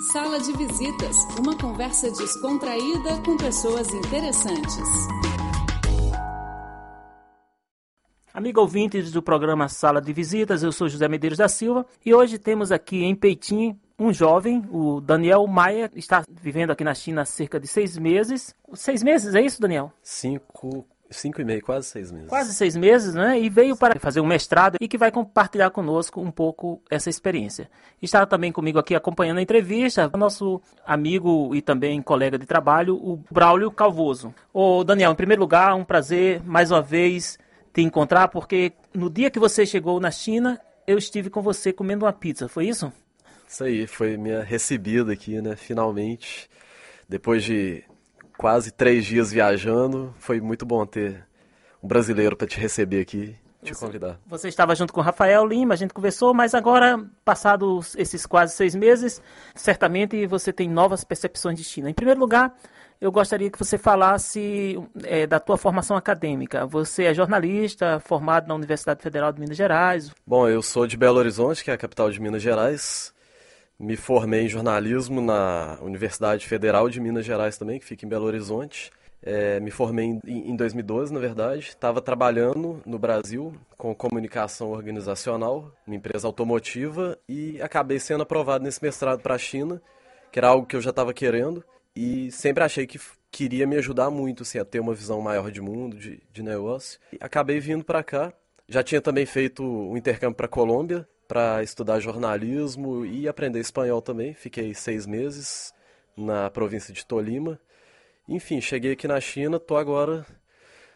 Sala de Visitas, uma conversa descontraída com pessoas interessantes. Amigo ouvintes do programa Sala de Visitas, eu sou José Medeiros da Silva e hoje temos aqui em Peitim um jovem, o Daniel Maia, está vivendo aqui na China há cerca de seis meses. Seis meses, é isso, Daniel? Cinco, Cinco e meio, quase seis meses. Quase seis meses, né? E veio para fazer um mestrado e que vai compartilhar conosco um pouco essa experiência. Está também comigo aqui acompanhando a entrevista, o nosso amigo e também colega de trabalho, o Braulio Calvoso. Ô, Daniel, em primeiro lugar, um prazer mais uma vez te encontrar, porque no dia que você chegou na China, eu estive com você comendo uma pizza, foi isso? Isso aí, foi minha recebida aqui, né? Finalmente. Depois de quase três dias viajando. Foi muito bom ter um brasileiro para te receber aqui, te você, convidar. Você estava junto com o Rafael Lima, a gente conversou, mas agora, passados esses quase seis meses, certamente você tem novas percepções de China. Em primeiro lugar, eu gostaria que você falasse é, da tua formação acadêmica. Você é jornalista, formado na Universidade Federal de Minas Gerais. Bom, eu sou de Belo Horizonte, que é a capital de Minas Gerais. Me formei em jornalismo na Universidade Federal de Minas Gerais também, que fica em Belo Horizonte. É, me formei em, em 2012, na verdade. Estava trabalhando no Brasil com comunicação organizacional, numa empresa automotiva, e acabei sendo aprovado nesse mestrado para a China, que era algo que eu já estava querendo, e sempre achei que queria me ajudar muito assim, a ter uma visão maior de mundo, de, de negócio. E acabei vindo para cá. Já tinha também feito um intercâmbio para Colômbia, para estudar jornalismo e aprender espanhol também. Fiquei seis meses na província de Tolima. Enfim, cheguei aqui na China, tô agora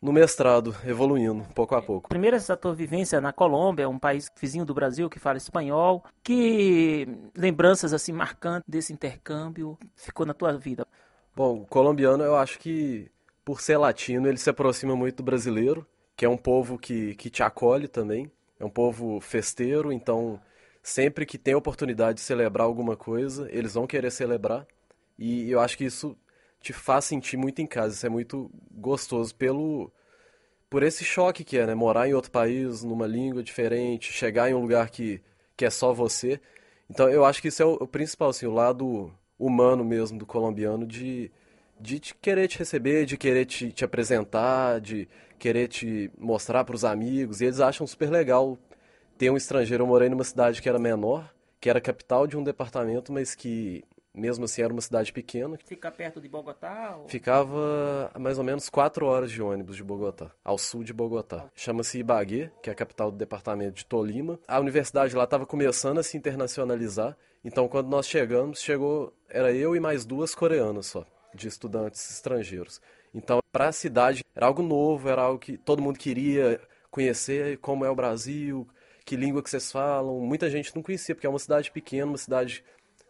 no mestrado, evoluindo pouco a pouco. Primeiro, essa tua vivência na Colômbia, um país vizinho do Brasil que fala espanhol. Que lembranças assim marcantes desse intercâmbio ficou na tua vida? Bom, o colombiano eu acho que, por ser latino, ele se aproxima muito do brasileiro, que é um povo que, que te acolhe também. É um povo festeiro, então sempre que tem oportunidade de celebrar alguma coisa, eles vão querer celebrar. E eu acho que isso te faz sentir muito em casa, isso é muito gostoso pelo por esse choque que é, né? Morar em outro país, numa língua diferente, chegar em um lugar que, que é só você. Então eu acho que isso é o, o principal, assim, o lado humano mesmo do colombiano de, de te querer te receber, de querer te, te apresentar, de querer te mostrar para os amigos. E eles acham super legal ter um estrangeiro. Eu morei numa cidade que era menor, que era capital de um departamento, mas que mesmo assim era uma cidade pequena. Fica perto de Bogotá? Ou... Ficava a mais ou menos quatro horas de ônibus de Bogotá, ao sul de Bogotá. Chama-se Ibagué, que é a capital do departamento de Tolima. A universidade lá estava começando a se internacionalizar, então quando nós chegamos, chegou era eu e mais duas coreanas só de estudantes estrangeiros. Então, para a cidade, era algo novo, era algo que todo mundo queria conhecer como é o Brasil, que língua que vocês falam. Muita gente não conhecia, porque é uma cidade pequena, uma cidade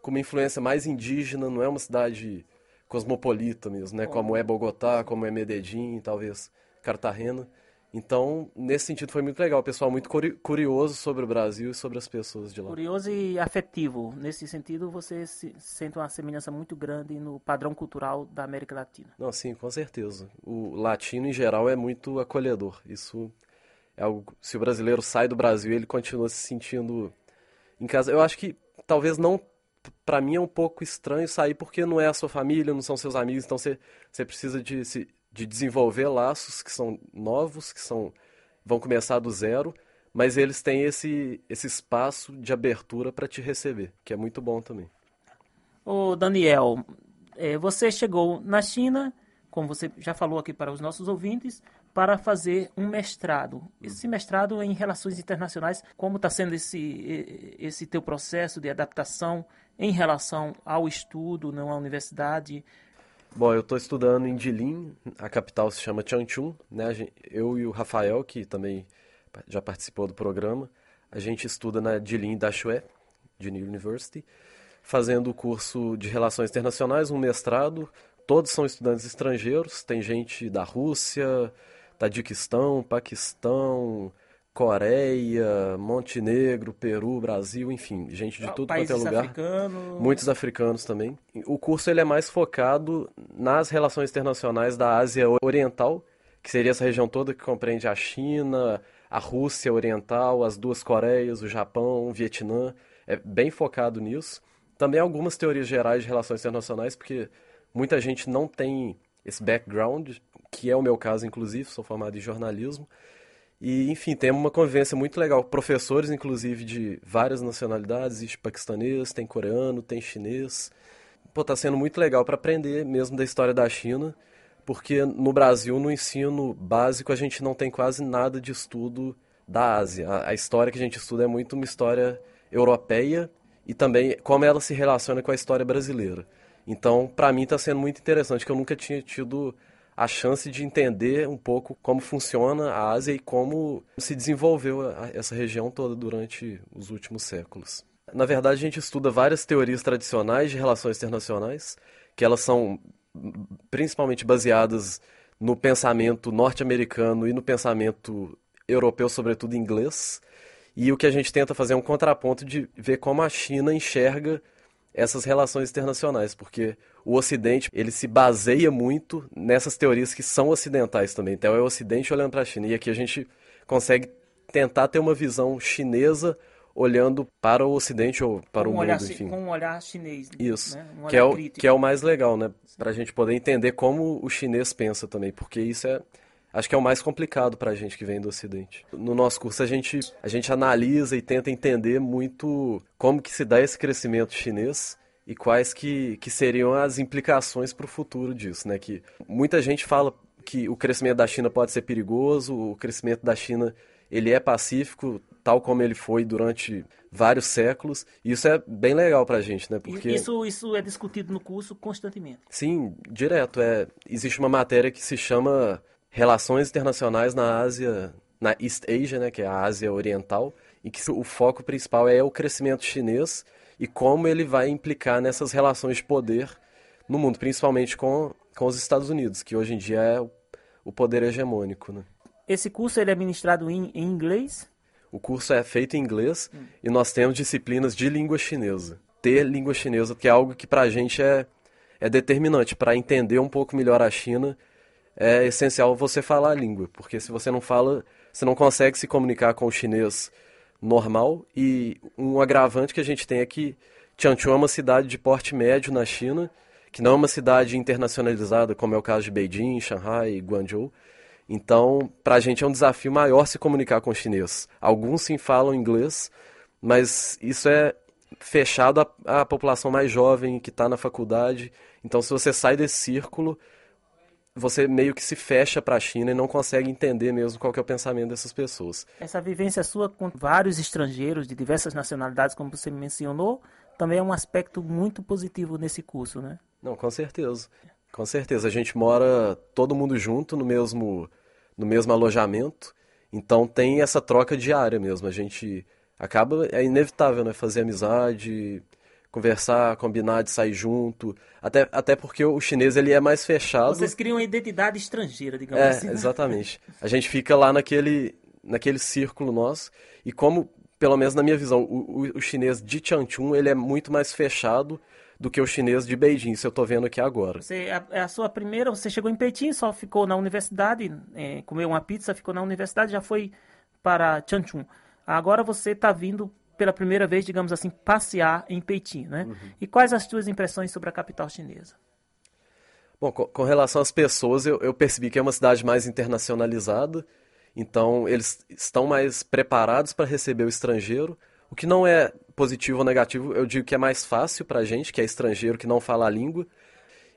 com uma influência mais indígena, não é uma cidade cosmopolita mesmo, né? Como é Bogotá, como é Medellín, talvez Cartagena. Então, nesse sentido, foi muito legal. O pessoal muito curioso sobre o Brasil e sobre as pessoas de lá. Curioso e afetivo. Nesse sentido, você sente uma semelhança muito grande no padrão cultural da América Latina. Não, sim, com certeza. O latino, em geral, é muito acolhedor. Isso é algo. Se o brasileiro sai do Brasil, ele continua se sentindo em casa. Eu acho que talvez não. Para mim é um pouco estranho sair porque não é a sua família, não são seus amigos, então você, você precisa de se de desenvolver laços que são novos, que são vão começar do zero, mas eles têm esse, esse espaço de abertura para te receber, que é muito bom também. Ô Daniel, é, você chegou na China, como você já falou aqui para os nossos ouvintes, para fazer um mestrado. Esse mestrado é em relações internacionais, como está sendo esse, esse teu processo de adaptação em relação ao estudo na universidade? Bom, eu estou estudando em Jilin, a capital se chama Changchun, né? Eu e o Rafael, que também já participou do programa, a gente estuda na Jilin Daxue, Jilin University, fazendo o curso de Relações Internacionais, um mestrado. Todos são estudantes estrangeiros, tem gente da Rússia, Tadiquistão, Paquistão, Coreia, Montenegro, Peru, Brasil, enfim, gente de ah, tudo quanto é lugar. Africanos. Muitos africanos também. O curso ele é mais focado nas relações internacionais da Ásia Oriental, que seria essa região toda que compreende a China, a Rússia Oriental, as duas Coreias, o Japão, o Vietnã. É bem focado nisso. também algumas teorias gerais de relações internacionais, porque muita gente não tem esse background, que é o meu caso, inclusive, sou formado em jornalismo. E, enfim, temos uma convivência muito legal. Professores, inclusive, de várias nacionalidades, existe paquistanês, tem coreano, tem chinês. Pô, tá sendo muito legal para aprender mesmo da história da China, porque no Brasil, no ensino básico, a gente não tem quase nada de estudo da Ásia. A, a história que a gente estuda é muito uma história europeia e também como ela se relaciona com a história brasileira. Então, para mim está sendo muito interessante, que eu nunca tinha tido a chance de entender um pouco como funciona a Ásia e como se desenvolveu essa região toda durante os últimos séculos. Na verdade, a gente estuda várias teorias tradicionais de relações internacionais, que elas são principalmente baseadas no pensamento norte-americano e no pensamento europeu, sobretudo inglês. E o que a gente tenta fazer é um contraponto de ver como a China enxerga essas relações internacionais, porque o Ocidente ele se baseia muito nessas teorias que são ocidentais também. Então é o Ocidente olhando para a China e aqui a gente consegue tentar ter uma visão chinesa olhando para o Ocidente ou para o mundo, olhar, enfim. Com um olhar chinês. Isso, né? um que, é o, que é o mais legal, né? Para a gente poder entender como o chinês pensa também, porque isso é acho que é o mais complicado para a gente que vem do Ocidente. No nosso curso a gente, a gente analisa e tenta entender muito como que se dá esse crescimento chinês e quais que, que seriam as implicações para o futuro disso, né? Que muita gente fala que o crescimento da China pode ser perigoso, o crescimento da China ele é pacífico, tal como ele foi durante vários séculos. E isso é bem legal para a gente, né? Porque isso isso é discutido no curso constantemente. Sim, direto. É existe uma matéria que se chama relações internacionais na Ásia, na East Asia, né, que é a Ásia Oriental, e que o foco principal é o crescimento chinês e como ele vai implicar nessas relações de poder no mundo, principalmente com, com os Estados Unidos, que hoje em dia é o poder hegemônico. Né? Esse curso ele é ministrado em, em inglês? O curso é feito em inglês hum. e nós temos disciplinas de língua chinesa. Ter língua chinesa, que é algo que para a gente é, é determinante para entender um pouco melhor a China é essencial você falar a língua, porque se você não fala, você não consegue se comunicar com o chinês normal. E um agravante que a gente tem é que Tianjin é uma cidade de porte médio na China, que não é uma cidade internacionalizada, como é o caso de Beijing, Shanghai e Guangzhou. Então, para a gente é um desafio maior se comunicar com o chinês. Alguns sim falam inglês, mas isso é fechado à, à população mais jovem que está na faculdade. Então, se você sai desse círculo, você meio que se fecha para a China e não consegue entender mesmo qual é o pensamento dessas pessoas. Essa vivência sua com vários estrangeiros de diversas nacionalidades, como você mencionou, também é um aspecto muito positivo nesse curso, né? Não, com certeza. Com certeza. A gente mora todo mundo junto no mesmo, no mesmo alojamento, então tem essa troca diária mesmo. A gente acaba, é inevitável, né? Fazer amizade, conversar, combinar de sair junto. Até, até porque o chinês ele é mais fechado. Vocês criam uma identidade estrangeira, digamos é, assim. É, exatamente. A gente fica lá naquele, naquele círculo nosso. E como, pelo menos na minha visão, o, o, o chinês de Changchun ele é muito mais fechado do que o chinês de Beijing, isso eu estou vendo aqui agora. Você, a, a, sua primeira, você chegou em Pequim, só ficou na universidade, é, comeu uma pizza, ficou na universidade, já foi para Changchun. Agora você está vindo pela primeira vez, digamos assim, passear em Pequim, né? Uhum. E quais as tuas impressões sobre a capital chinesa? Bom, com, com relação às pessoas, eu, eu, percebi que é uma cidade mais internacionalizada, então eles estão mais preparados para receber o estrangeiro, o que não é positivo ou negativo, eu digo que é mais fácil para a gente, que é estrangeiro, que não fala a língua,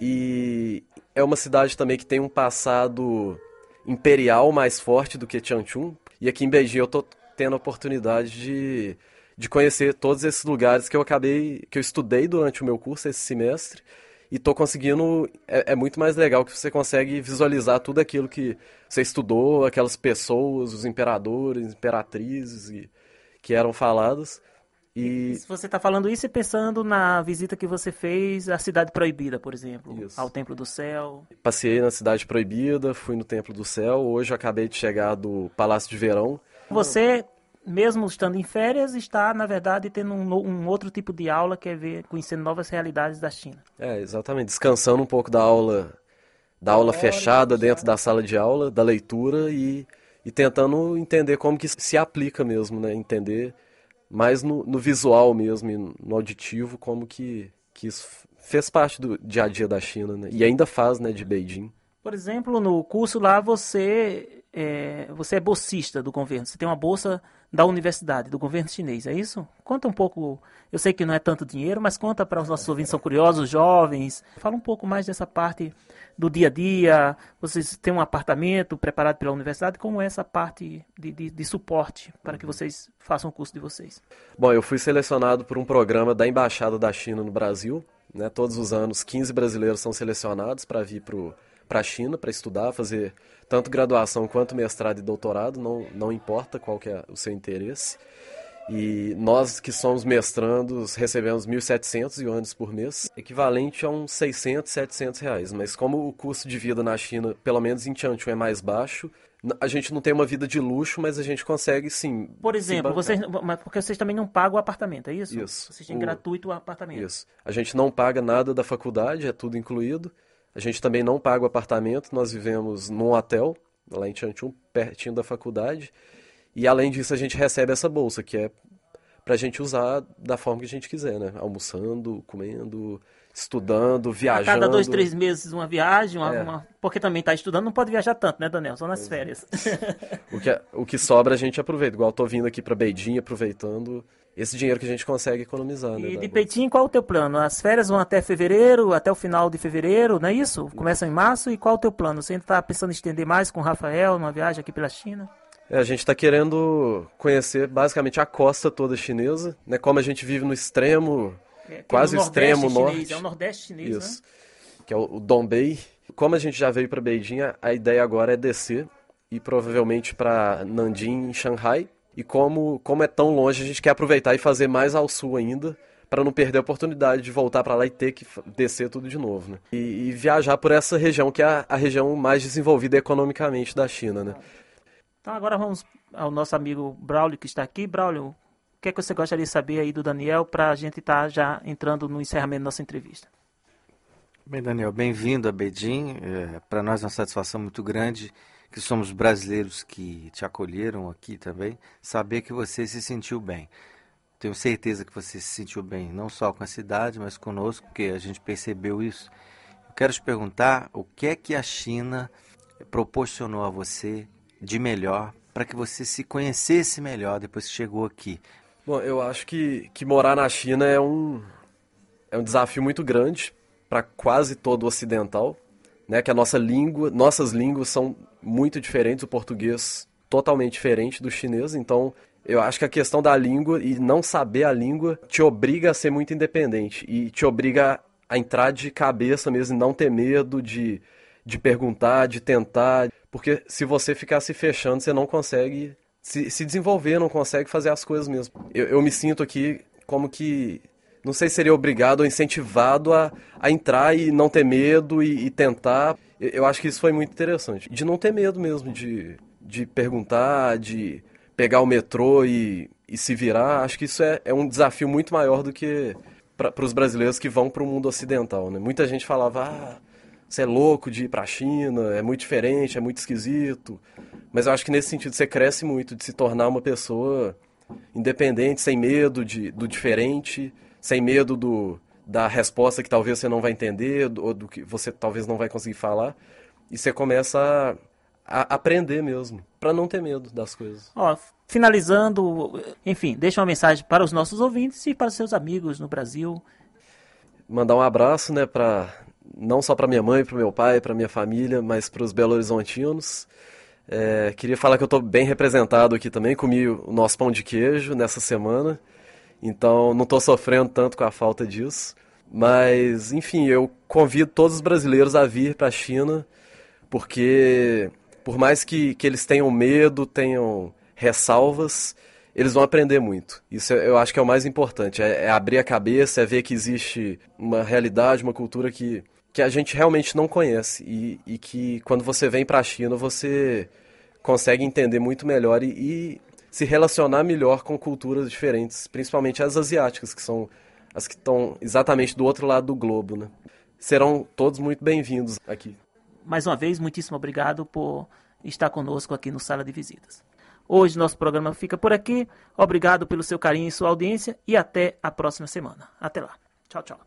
e é uma cidade também que tem um passado imperial mais forte do que Changchun, e aqui em Beijing eu estou tendo a oportunidade de de conhecer todos esses lugares que eu acabei, que eu estudei durante o meu curso esse semestre e tô conseguindo. É, é, muito mais legal que você consegue visualizar tudo aquilo que você estudou, aquelas pessoas, os imperadores, imperatrizes e, que eram faladas. E... Se você está falando isso e pensando na visita que você fez à Cidade Proibida, por exemplo, isso. ao Templo do Céu. Passei na Cidade Proibida, fui no Templo do Céu, hoje acabei de chegar do Palácio de Verão. Você mesmo estando em férias, está, na verdade, tendo um, um, outro tipo de aula, que é ver, conhecendo novas realidades da China. É, exatamente. Descansando um pouco da aula, da aula fechada dentro da sala de aula, da leitura e, e tentando entender como que se aplica mesmo, né? Entender mais no, no visual mesmo no auditivo, como que, que isso fez parte do dia a dia da China, né? E ainda faz, né, de Beijing. Por exemplo, no curso lá você é, você é bolsista do governo, você tem uma bolsa da universidade, do governo chinês, é isso? Conta um pouco, eu sei que não é tanto dinheiro, mas conta para os nossos ouvintes, são curiosos, jovens. Fala um pouco mais dessa parte do dia a dia, vocês têm um apartamento preparado pela universidade, como é essa parte de, de, de suporte para que vocês façam o curso de vocês? Bom, eu fui selecionado por um programa da Embaixada da China no Brasil, né? todos os anos 15 brasileiros são selecionados para vir para o para a China para estudar, fazer tanto graduação quanto mestrado e doutorado, não, não importa qual que é o seu interesse. E nós que somos mestrandos recebemos 1.700 yuanes por mês, equivalente a uns 600, 700 reais. Mas como o custo de vida na China, pelo menos em Changchun, é mais baixo, a gente não tem uma vida de luxo, mas a gente consegue sim. Por exemplo, vocês, porque vocês também não pagam o apartamento, é isso? Isso. Vocês têm o... gratuito o apartamento. Isso. A gente não paga nada da faculdade, é tudo incluído. A gente também não paga o apartamento, nós vivemos num hotel, lá em Changchun, pertinho da faculdade. E além disso, a gente recebe essa bolsa, que é para a gente usar da forma que a gente quiser, né? Almoçando, comendo, estudando, viajando. A cada dois, três meses uma viagem, uma, é. uma... porque também está estudando, não pode viajar tanto, né, Daniel? Só nas férias. o, que, é, o que sobra a gente aproveita. Igual estou vindo aqui para Beijing, aproveitando esse dinheiro que a gente consegue economizar. Né, e de Peitinho, qual o teu plano? As férias vão até fevereiro, até o final de fevereiro, não é isso? Começam em março, e qual o teu plano? Você ainda está pensando em estender mais com o Rafael, numa viagem aqui pela China? É, a gente está querendo conhecer basicamente a costa toda chinesa, né? Como a gente vive no extremo, é, quase extremo chinês, norte. É o nordeste chinês, Isso. Né? Que é o, o Dongbei. Como a gente já veio para Beijing, a ideia agora é descer e provavelmente para Nanjing, Shanghai, e como, como é tão longe, a gente quer aproveitar e fazer mais ao sul ainda, para não perder a oportunidade de voltar para lá e ter que descer tudo de novo, né? E, e, viajar por essa região que é a, a, região mais desenvolvida economicamente da China, né? Então agora vamos ao nosso amigo Braulio que está aqui. Braulio, o que é que você gostaria de saber aí do Daniel para a gente estar tá já entrando no encerramento da nossa entrevista? Bem, Daniel, bem-vindo a Beijing. É, para nós é uma satisfação muito grande que somos brasileiros que te acolheram aqui também, saber que você se sentiu bem. Tenho certeza que você se sentiu bem, não só com a cidade, mas conosco, porque a gente percebeu isso. Eu quero te perguntar o que é que a China proporcionou a você de melhor para que você se conhecesse melhor depois que chegou aqui. Bom, eu acho que, que morar na China é um, é um desafio muito grande para quase todo ocidental, né? Que a nossa língua, nossas línguas são muito diferentes, o português totalmente diferente do chinês, então eu acho que a questão da língua e não saber a língua te obriga a ser muito independente e te obriga a entrar de cabeça mesmo, não ter medo de, de perguntar, de tentar, porque se você ficar se fechando, você não consegue se, se desenvolver, não consegue fazer as coisas mesmo. Eu, eu me sinto aqui como que não sei se seria obrigado ou incentivado a, a entrar e não ter medo e, e tentar. Eu acho que isso foi muito interessante. De não ter medo mesmo, de, de perguntar, de pegar o metrô e, e se virar. Acho que isso é, é um desafio muito maior do que para os brasileiros que vão para o mundo ocidental. Né? Muita gente falava, ah, você é louco de ir para a China, é muito diferente, é muito esquisito. Mas eu acho que nesse sentido você cresce muito de se tornar uma pessoa independente, sem medo de, do diferente, sem medo do, da resposta que talvez você não vai entender ou do que você talvez não vai conseguir falar. E você começa a, a aprender mesmo, para não ter medo das coisas. Ó, finalizando, enfim, deixa uma mensagem para os nossos ouvintes e para os seus amigos no Brasil. Mandar um abraço, né, para não só para minha mãe, para meu pai, para minha família, mas para os Belo Horizontinos. É, queria falar que eu estou bem representado aqui também. Comi o nosso pão de queijo nessa semana, então não estou sofrendo tanto com a falta disso. Mas, enfim, eu convido todos os brasileiros a vir para a China, porque por mais que, que eles tenham medo, tenham ressalvas, eles vão aprender muito. Isso eu acho que é o mais importante. É, é, abrir a cabeça, é ver que existe uma realidade, uma cultura que, que a gente realmente não conhece. E, e que quando você vem para a China, você consegue entender muito melhor e, e, se relacionar melhor com culturas diferentes, principalmente as asiáticas, que são as que estão exatamente do outro lado do globo, né? Serão todos muito bem-vindos aqui. Mais uma vez, muitíssimo obrigado por estar conosco aqui no Sala de Visitas. Hoje nosso programa fica por aqui. Obrigado pelo seu carinho e sua audiência e até a próxima semana. Até lá. Tchau, tchau.